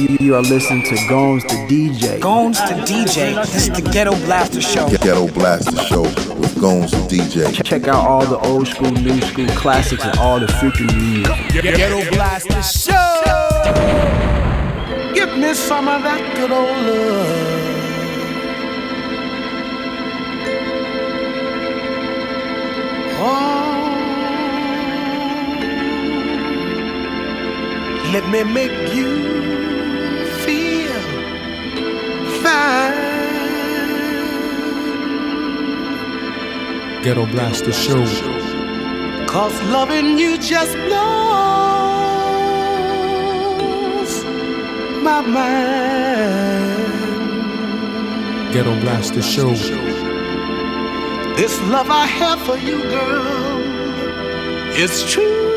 You, you are listening to Gomes the DJ. Gomes the DJ. This is the Ghetto Blaster Show. Ghetto Blaster Show with Gomes the DJ. Check out all the old school, new school classics, and all the freaking new music. Ghetto Blaster Show. Give me some of that good old love. Oh, let me make you Ghetto Blaster Show. Cause loving you just blows my mind. Ghetto Blaster Show. This love I have for you, girl, it's true.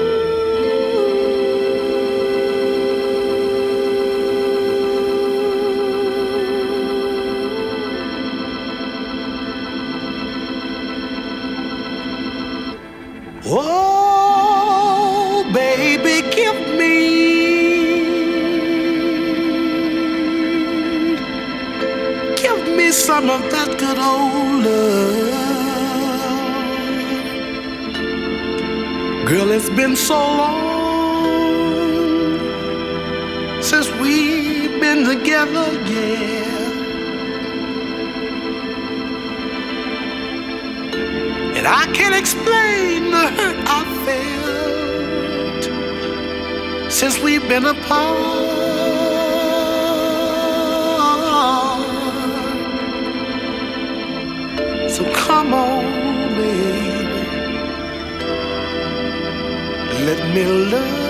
Good. Girl, it's been so long since we've been together, yeah. And I can't explain the hurt I felt since we've been apart. Come on, baby. Let me love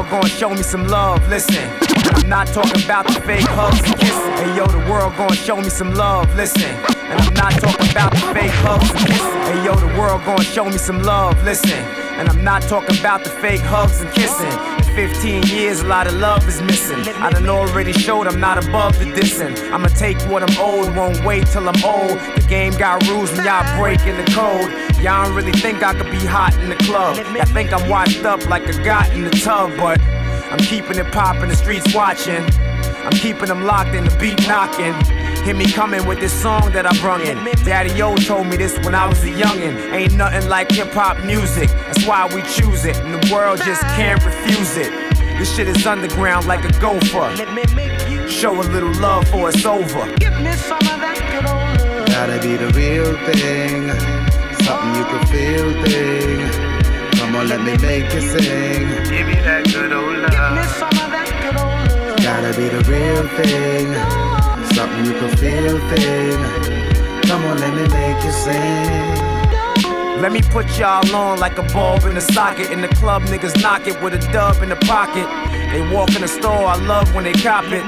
world gonna show me some love. Listen, I'm not talking about the fake hugs and kisses. Hey yo, the world gonna show me some love. Listen, and I'm not talking about the fake hugs and kisses. Hey yo, the world gonna show me some love. Listen, and I'm not talking about the fake hugs and kissing. In 15 years, a lot of love is missing. I done already showed I'm not above the dissing. I'ma take what I'm owed, won't wait till I'm old. The game got rules and y'all breaking the code. Y'all don't really think I could be hot in the club. Y'all think I'm washed up like a got in the tub, but I'm keeping it poppin', the streets watching. I'm keeping them locked in the beat knocking. Hear me coming with this song that I brung in. Daddy O told me this when I was a youngin'. Ain't nothing like hip hop music. That's why we choose it, and the world just can't refuse it. This shit is underground like a gopher. Let me make you Show a little love for it's over. give me some of that good old love. Gotta be the real thing, something you can feel thing. Come on, let me make you sing. Give me that good old Give me some of that good old love. Gotta be the real thing, something you can feel thing. Come on, let me make you sing. Let me put y'all on like a bulb in a socket. In the club, niggas knock it with a dub in the pocket. They walk in the store, I love when they cop it.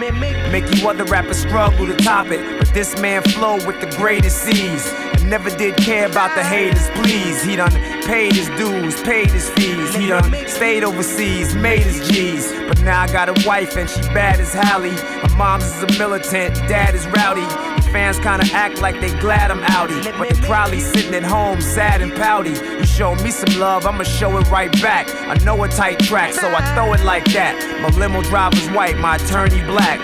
Make you other rappers struggle to top it. But this man flow with the greatest ease. And never did care about the haters, please. He done paid his dues, paid his fees. He done stayed overseas, made his G's. But now I got a wife and she bad as Halle. My mom's is a militant, dad is rowdy. Fans kinda act like they glad I'm outie, but they probably sitting at home sad and pouty. You show me some love, I'ma show it right back. I know a tight track, so I throw it like that. My limo driver's white, my attorney black.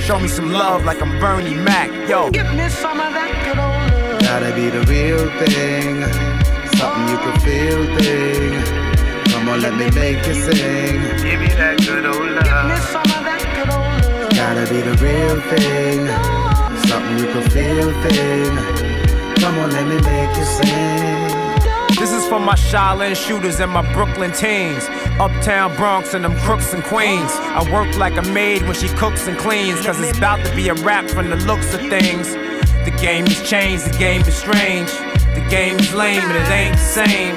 Show me some love like I'm Bernie Mac. Yo, Give me some of that good old love. Gotta be the real thing, something you can feel thing. Come on, let me make you sing. Give me that good old love. Give me some of that good old love. Gotta be the real thing, feel thing. Come on, let me make you sing. This is for my Shaolin shooters and my Brooklyn teens. Uptown Bronx and them crooks and queens. I work like a maid when she cooks and cleans. Cause it's about to be a rap from the looks of things. The game has changed, the game is strange. The game is lame and it ain't the same.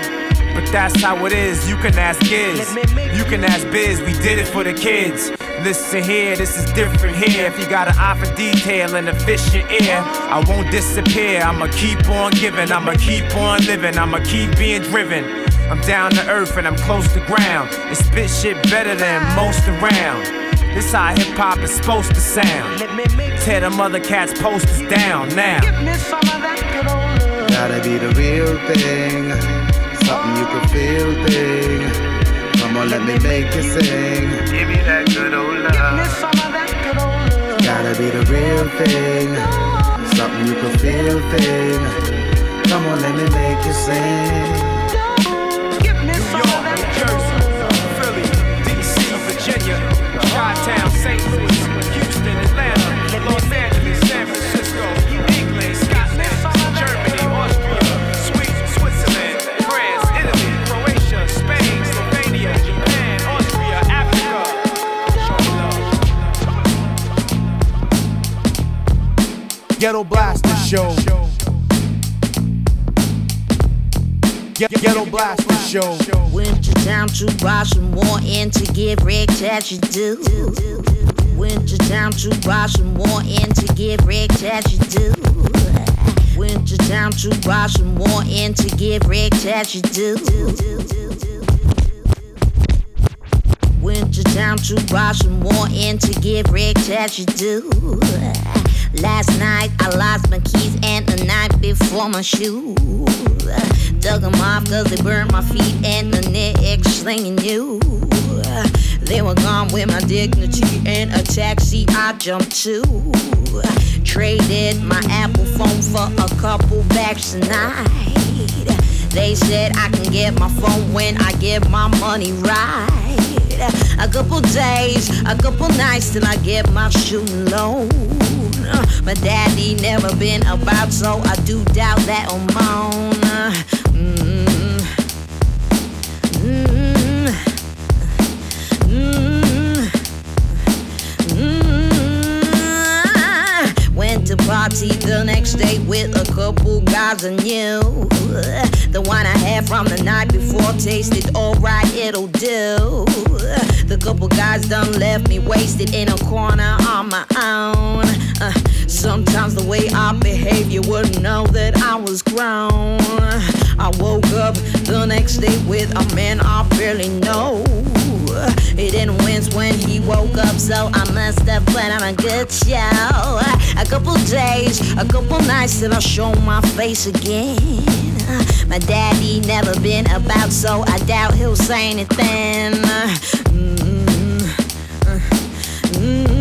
But that's how it is, you can ask Giz. You can ask Biz, we did it for the kids. Listen here, this is different here. If you got an eye for detail and a fish in ear, I won't disappear. I'ma keep on giving, I'ma keep on living, I'ma keep being driven. I'm down to earth and I'm close to ground. And spit shit better than most around. This how hip hop is supposed to sound. Tear the mother cats' posters down now. Give me some of that good old love. Gotta be the real thing, something you can feel thing. Come on, let me make you sing. Give me that good old love. Give me some of that good old love. Gotta be the real thing, something you can feel thing. Come on, let me make you sing. Ghetto Blaster Show. Ghetto Blaster Show. To town to buy some more and to get wrecked as you do. To town to buy some more and to get wrecked as you do. To town to buy some more and to get wrecked as you do. To town to buy some more and to get wrecked as you do. Last night I lost my keys and the night before my shoes. Dug them off cause they burned my feet and the neck slinging you. They were gone with my dignity and a taxi I jumped to. Traded my Apple phone for a couple bags tonight. They said I can get my phone when I get my money right. A couple days, a couple nights till I get my shooting loan. My daddy never been about, so I do doubt that I'm on. Mm, party the next day with a couple guys I knew. The wine I had from the night before tasted alright, it'll do. The couple guys done left me wasted in a corner on my own. Uh, sometimes the way I behave, you wouldn't know that I was grown. I woke up the next day with a man I barely know. He didn't wince when he woke up, so I must have put on a good show. A couple days, a couple nights till I show my face again. My daddy never been about, so I doubt he'll say anything. Mm, mm, mm,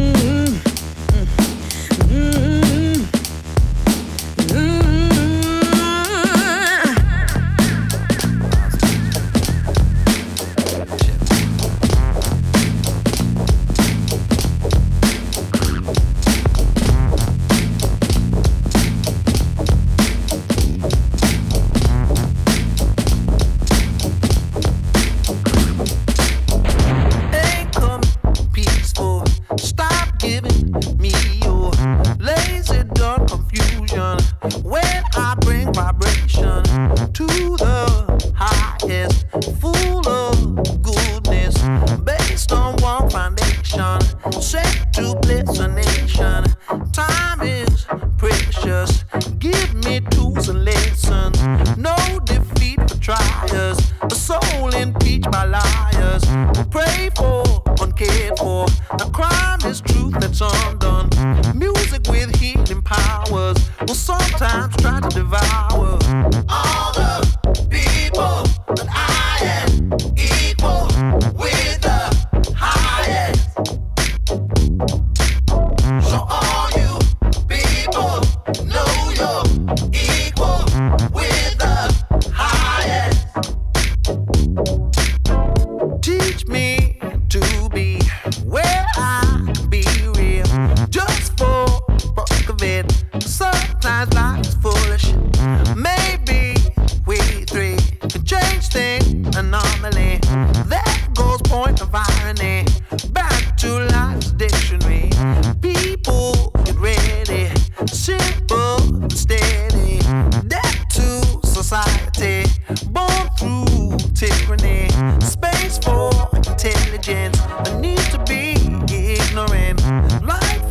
tyranny. Space for intelligence, a need to be ignorant. Life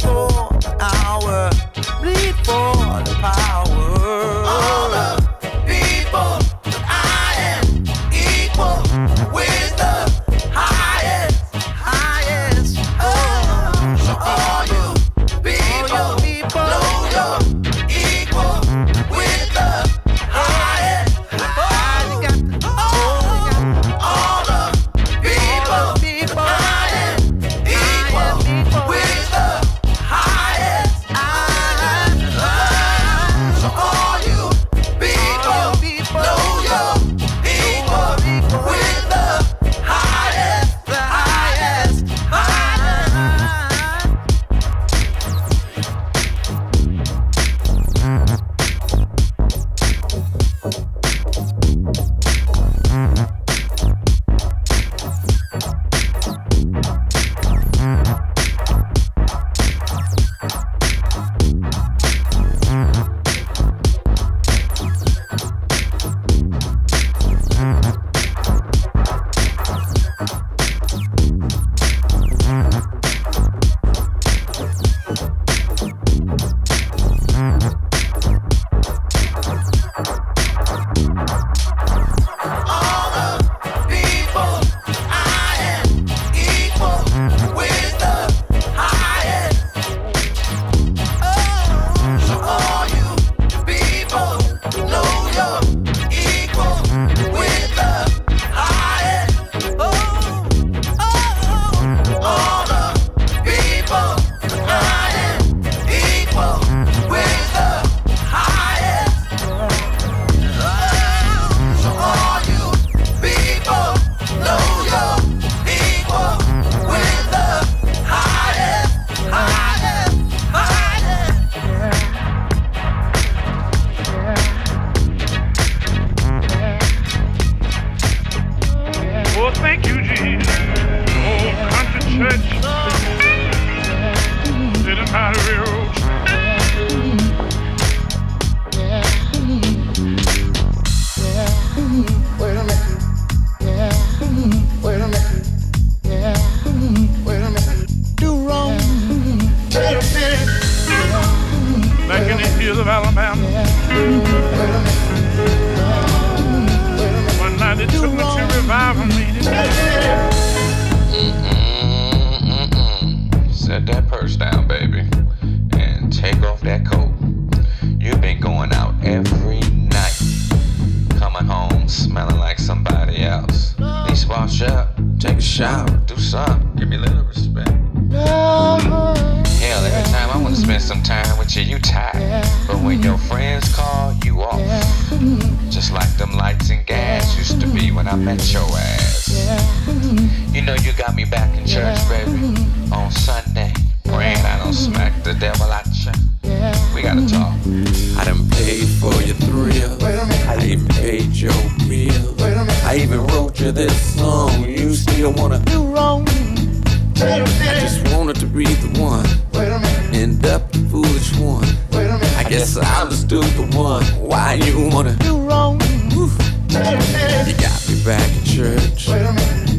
back in church.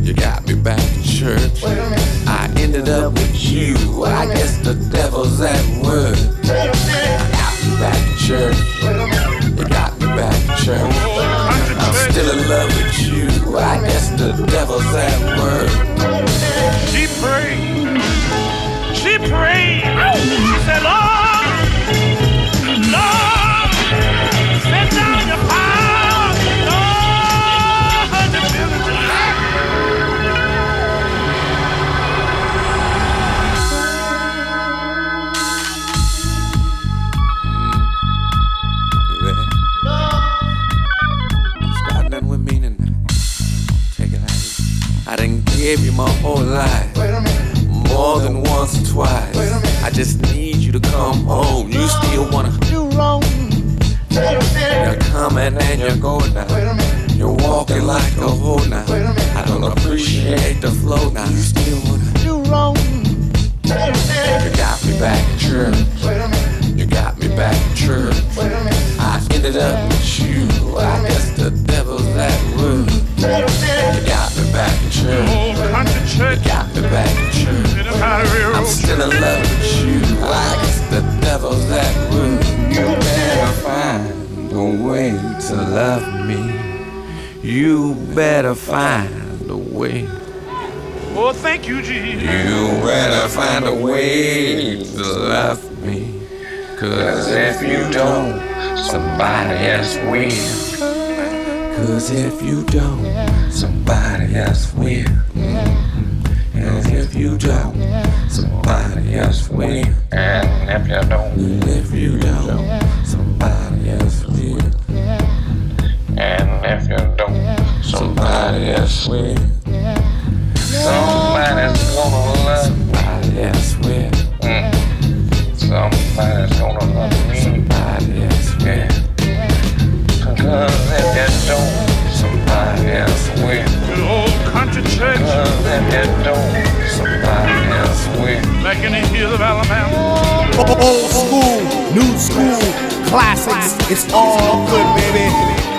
You got me back in church. I ended up with you. I guess the devil's at work. Got me back in church. You got me back in church. I'm still in love with you. I guess the devil's at work. She prayed. She prayed. She said, Lord. talking like a hoe now. I don't appreciate the flow now. better find a way. Oh, thank you, Jesus. You better find a way to love me. Cause if you don't, somebody else will. Cause if you don't, somebody else will. And if you don't, somebody else will. And if you don't, if you don't. yes, we. Somebody's gonna love somebody, yes, we're. Somebody's gonna love me. Somebody, yes, we're. Mm. Cause if you don't, somebody else will. Good old country church. Cause if you don't, somebody else will. Back in the hills of Alabama. Old school, new school, classics, it's all good, baby.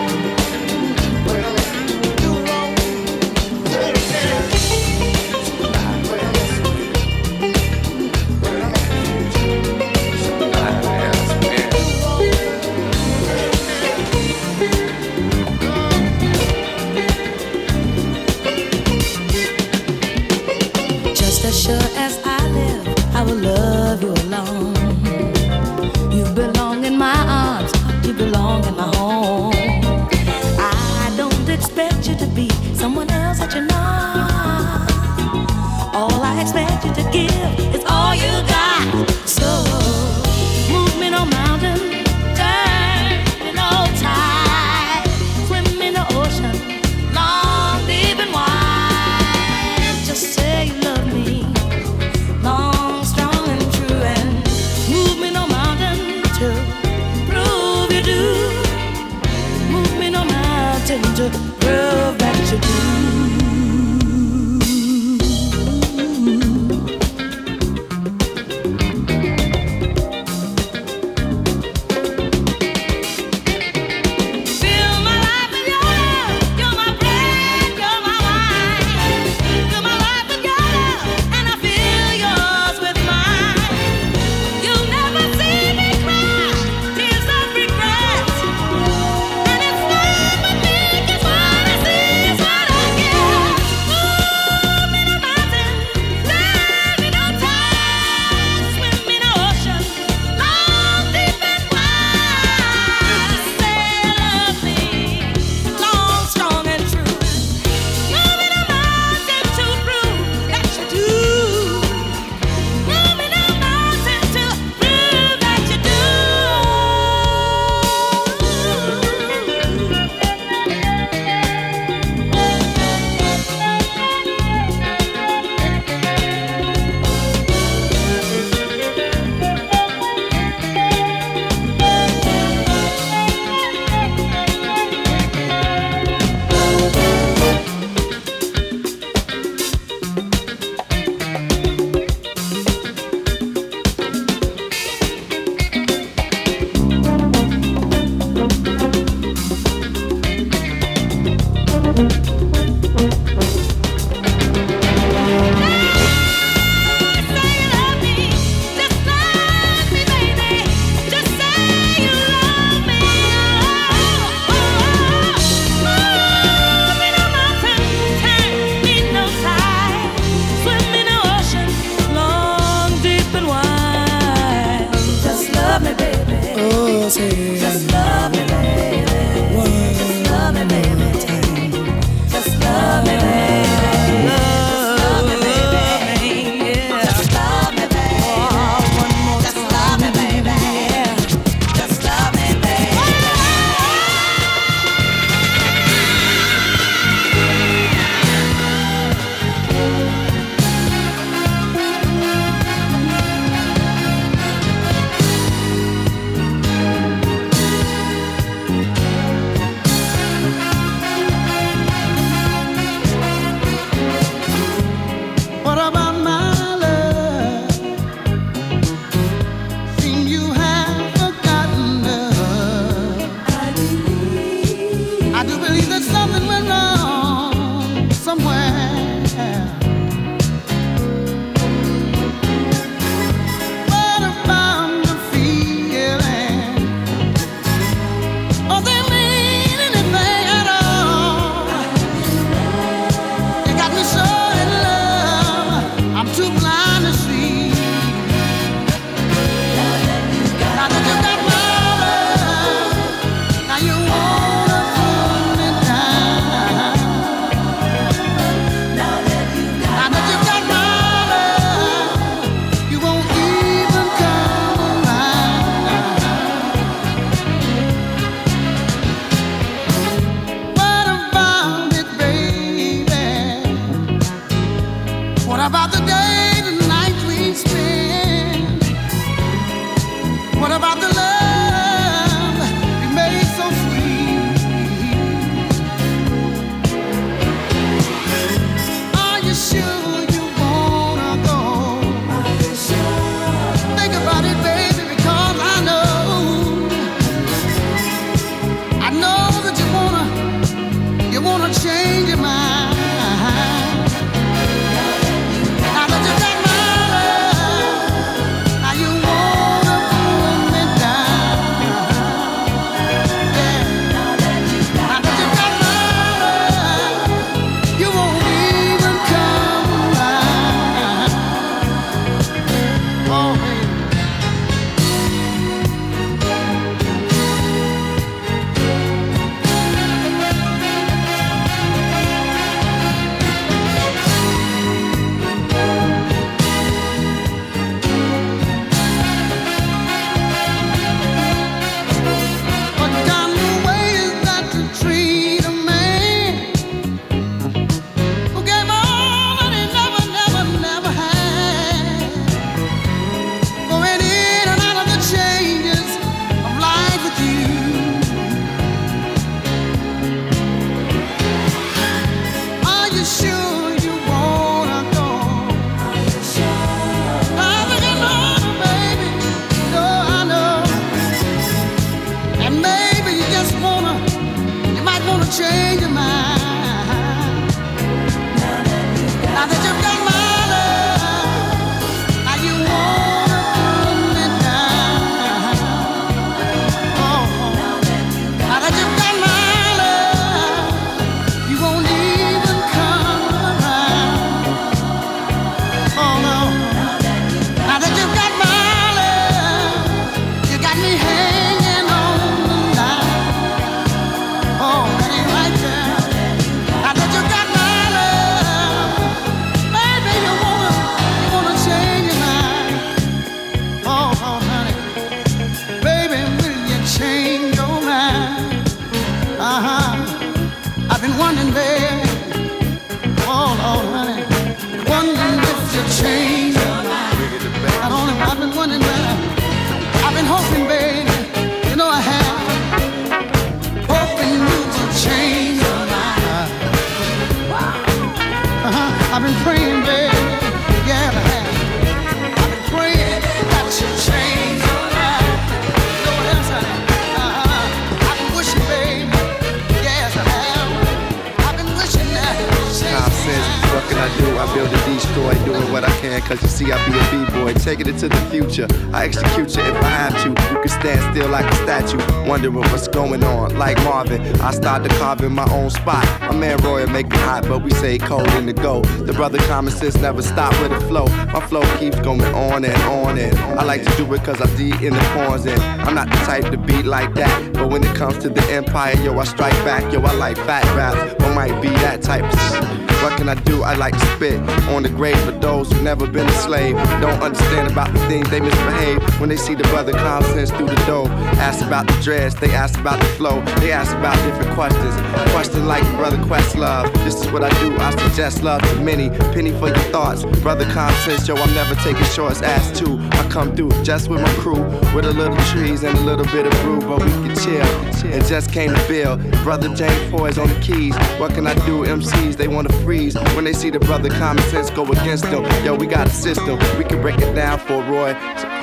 I can, cause you see I be a B-boy. Taking it to the future, I execute you if I have to. You can stand still like a statue, wondering what's going on. Like Marvin, I start to carve in my own spot. My man Roy make it hot, but we say cold in the go. The brother common sense never stop with the flow. My flow keeps going on and on and I like to do it cause I D in the corns and I'm not the type to beat like that. But when it comes to the empire, yo, I strike back. Yo, I like fat raps, but might be that type of. What can I do? I like to spit on the grave for those who never been a slave. Don't understand about the things they misbehave when they see the brother common sense through the door. Ask about the dress, they ask about the flow, they ask about different questions. Question like brother Questlove. This is what I do. I suggest love to many. Penny for your thoughts, brother sense. Yo, I'm never taking shorts. Ask two. I come through just with my crew, with a little trees and a little bit of brew, but we can chill. It just came to Bill, brother James Poyser on the keys. What can I do? MCs they wanna when they see the brother common sense go against them. Yo, we got a system. We can break it down for Roy.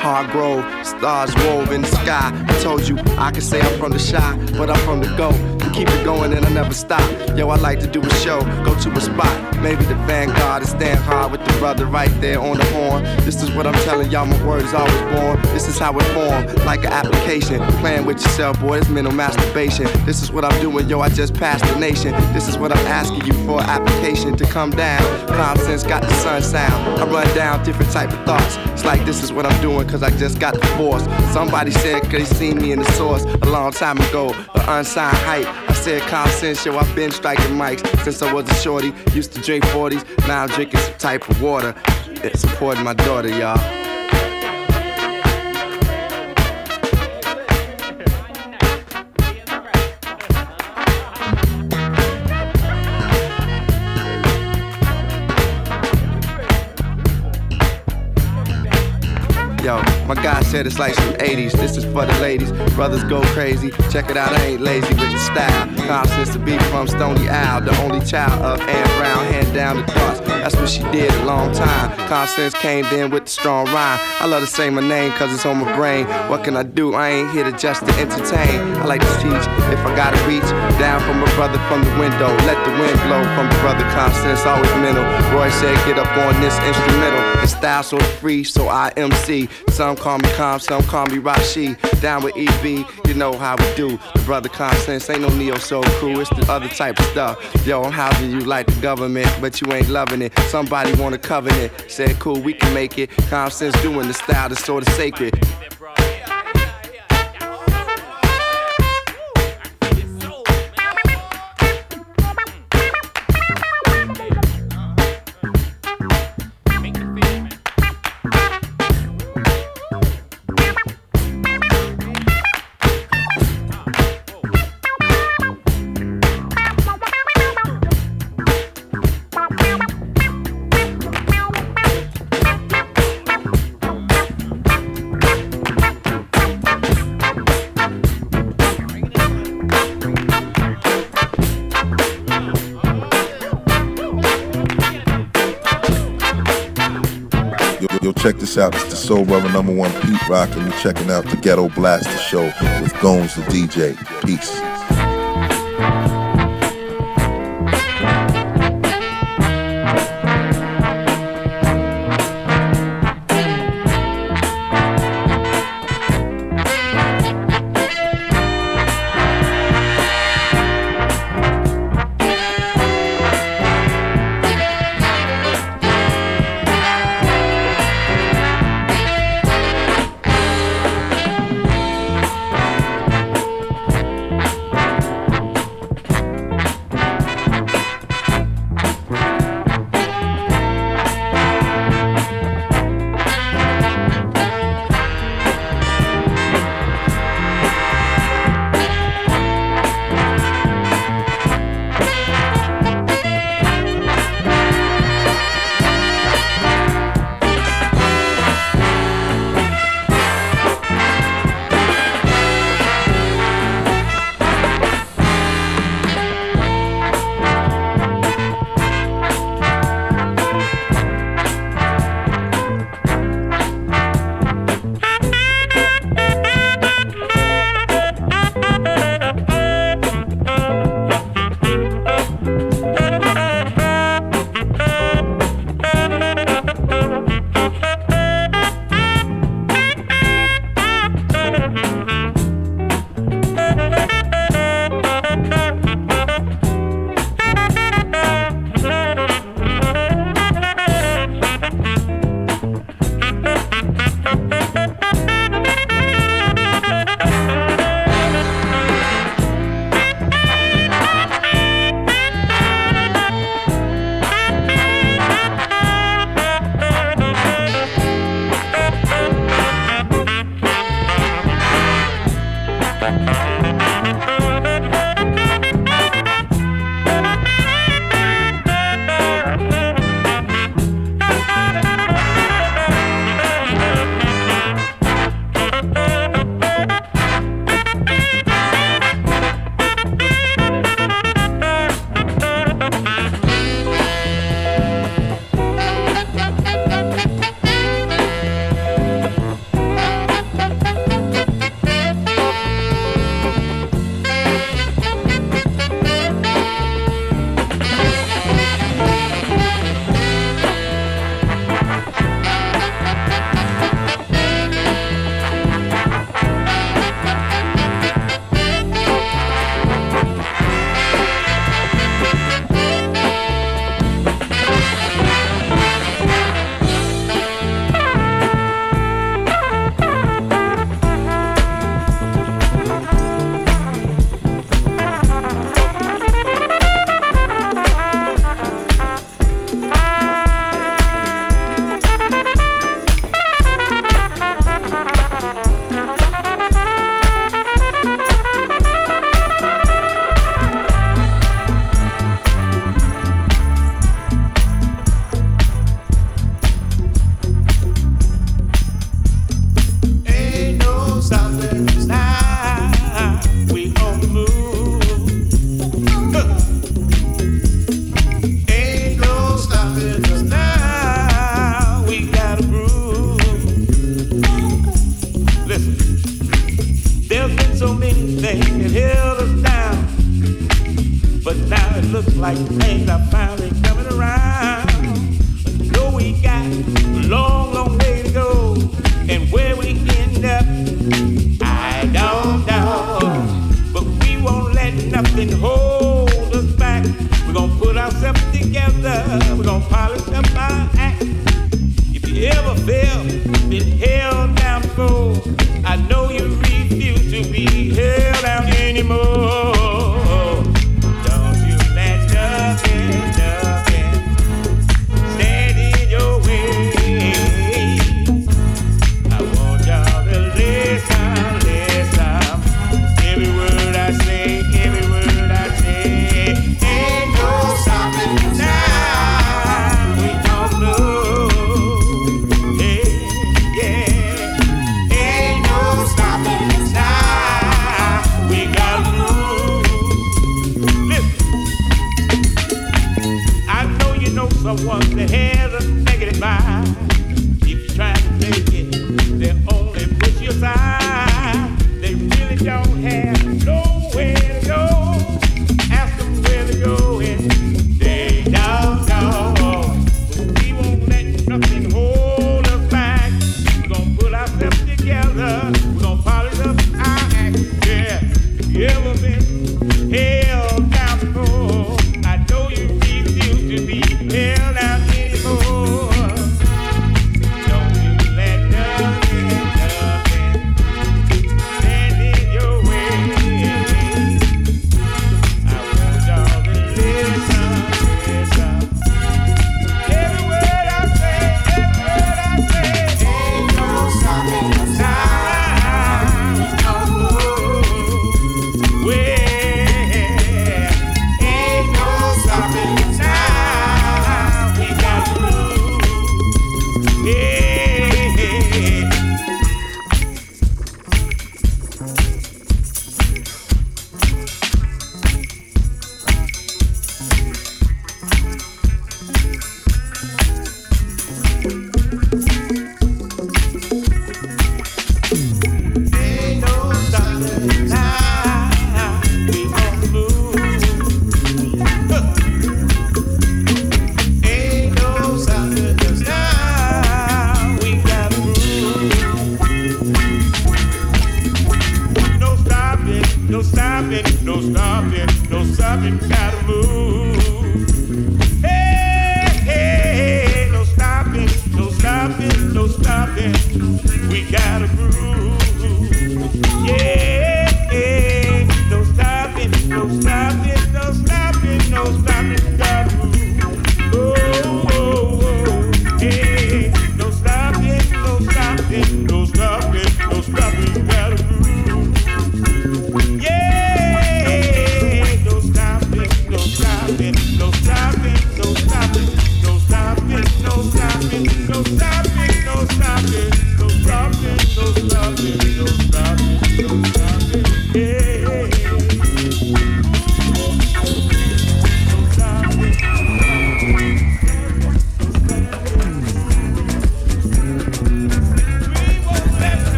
Hargrove, stars wove in the sky. I told you I can say I'm from the shy, but I'm from the go. And keep it going and I never stop. Yo, I like to do a show, go to a spot. Maybe the vanguard and stand hard with the brother right there on the horn. This is what I'm telling y'all, my word is always born. This is how it formed, like an application. Playing with yourself, boy, it's mental masturbation. This is what I'm doing, yo, I just passed the nation. This is what I'm asking you for application to come down. Common sense got the sun sound. I run down different type of thoughts. It's like this is what I'm doing, cause I just got divorced. Somebody said, cause they seen me in the source a long time ago. An unsigned hype. Said, yo, I've been striking mics since I was a shorty. Used to drink 40s, now I'm drinking some type of water. It's supporting my daughter, y'all. Yo, my guy said it's like some 80s. This is for the ladies. Brothers go crazy. Check it out, I ain't lazy with the style. Constance to be from Stony Owl, the only child of Ann Brown, hand down the thoughts. That's what she did a long time. Constance came in with the strong rhyme. I love to say my name cause it's on my brain. What can I do? I ain't here to just to entertain. I like to teach if I gotta reach down from a brother from the window. Let the wind blow from the brother Constance, always mental. Roy said, get up on this instrumental. It's style so free, so I MC. Some call me Calm, some call me Rashi. Down with EV, you know how we do. The brother Constance ain't no neo soul crew, it's the other type of stuff. Yo, I'm housing you like the government, but you ain't loving it. Somebody want a covenant. Said, cool, we can make it. Constance doing the style that's sort of sacred. This out. The Soul Brother number one Pete Rock, and you're checking out the Ghetto Blaster Show with Gomes the DJ. Peace.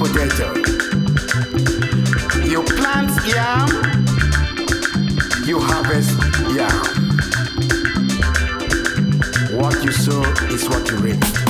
potato. You plant yam, you harvest yam. What you sow is what you reap.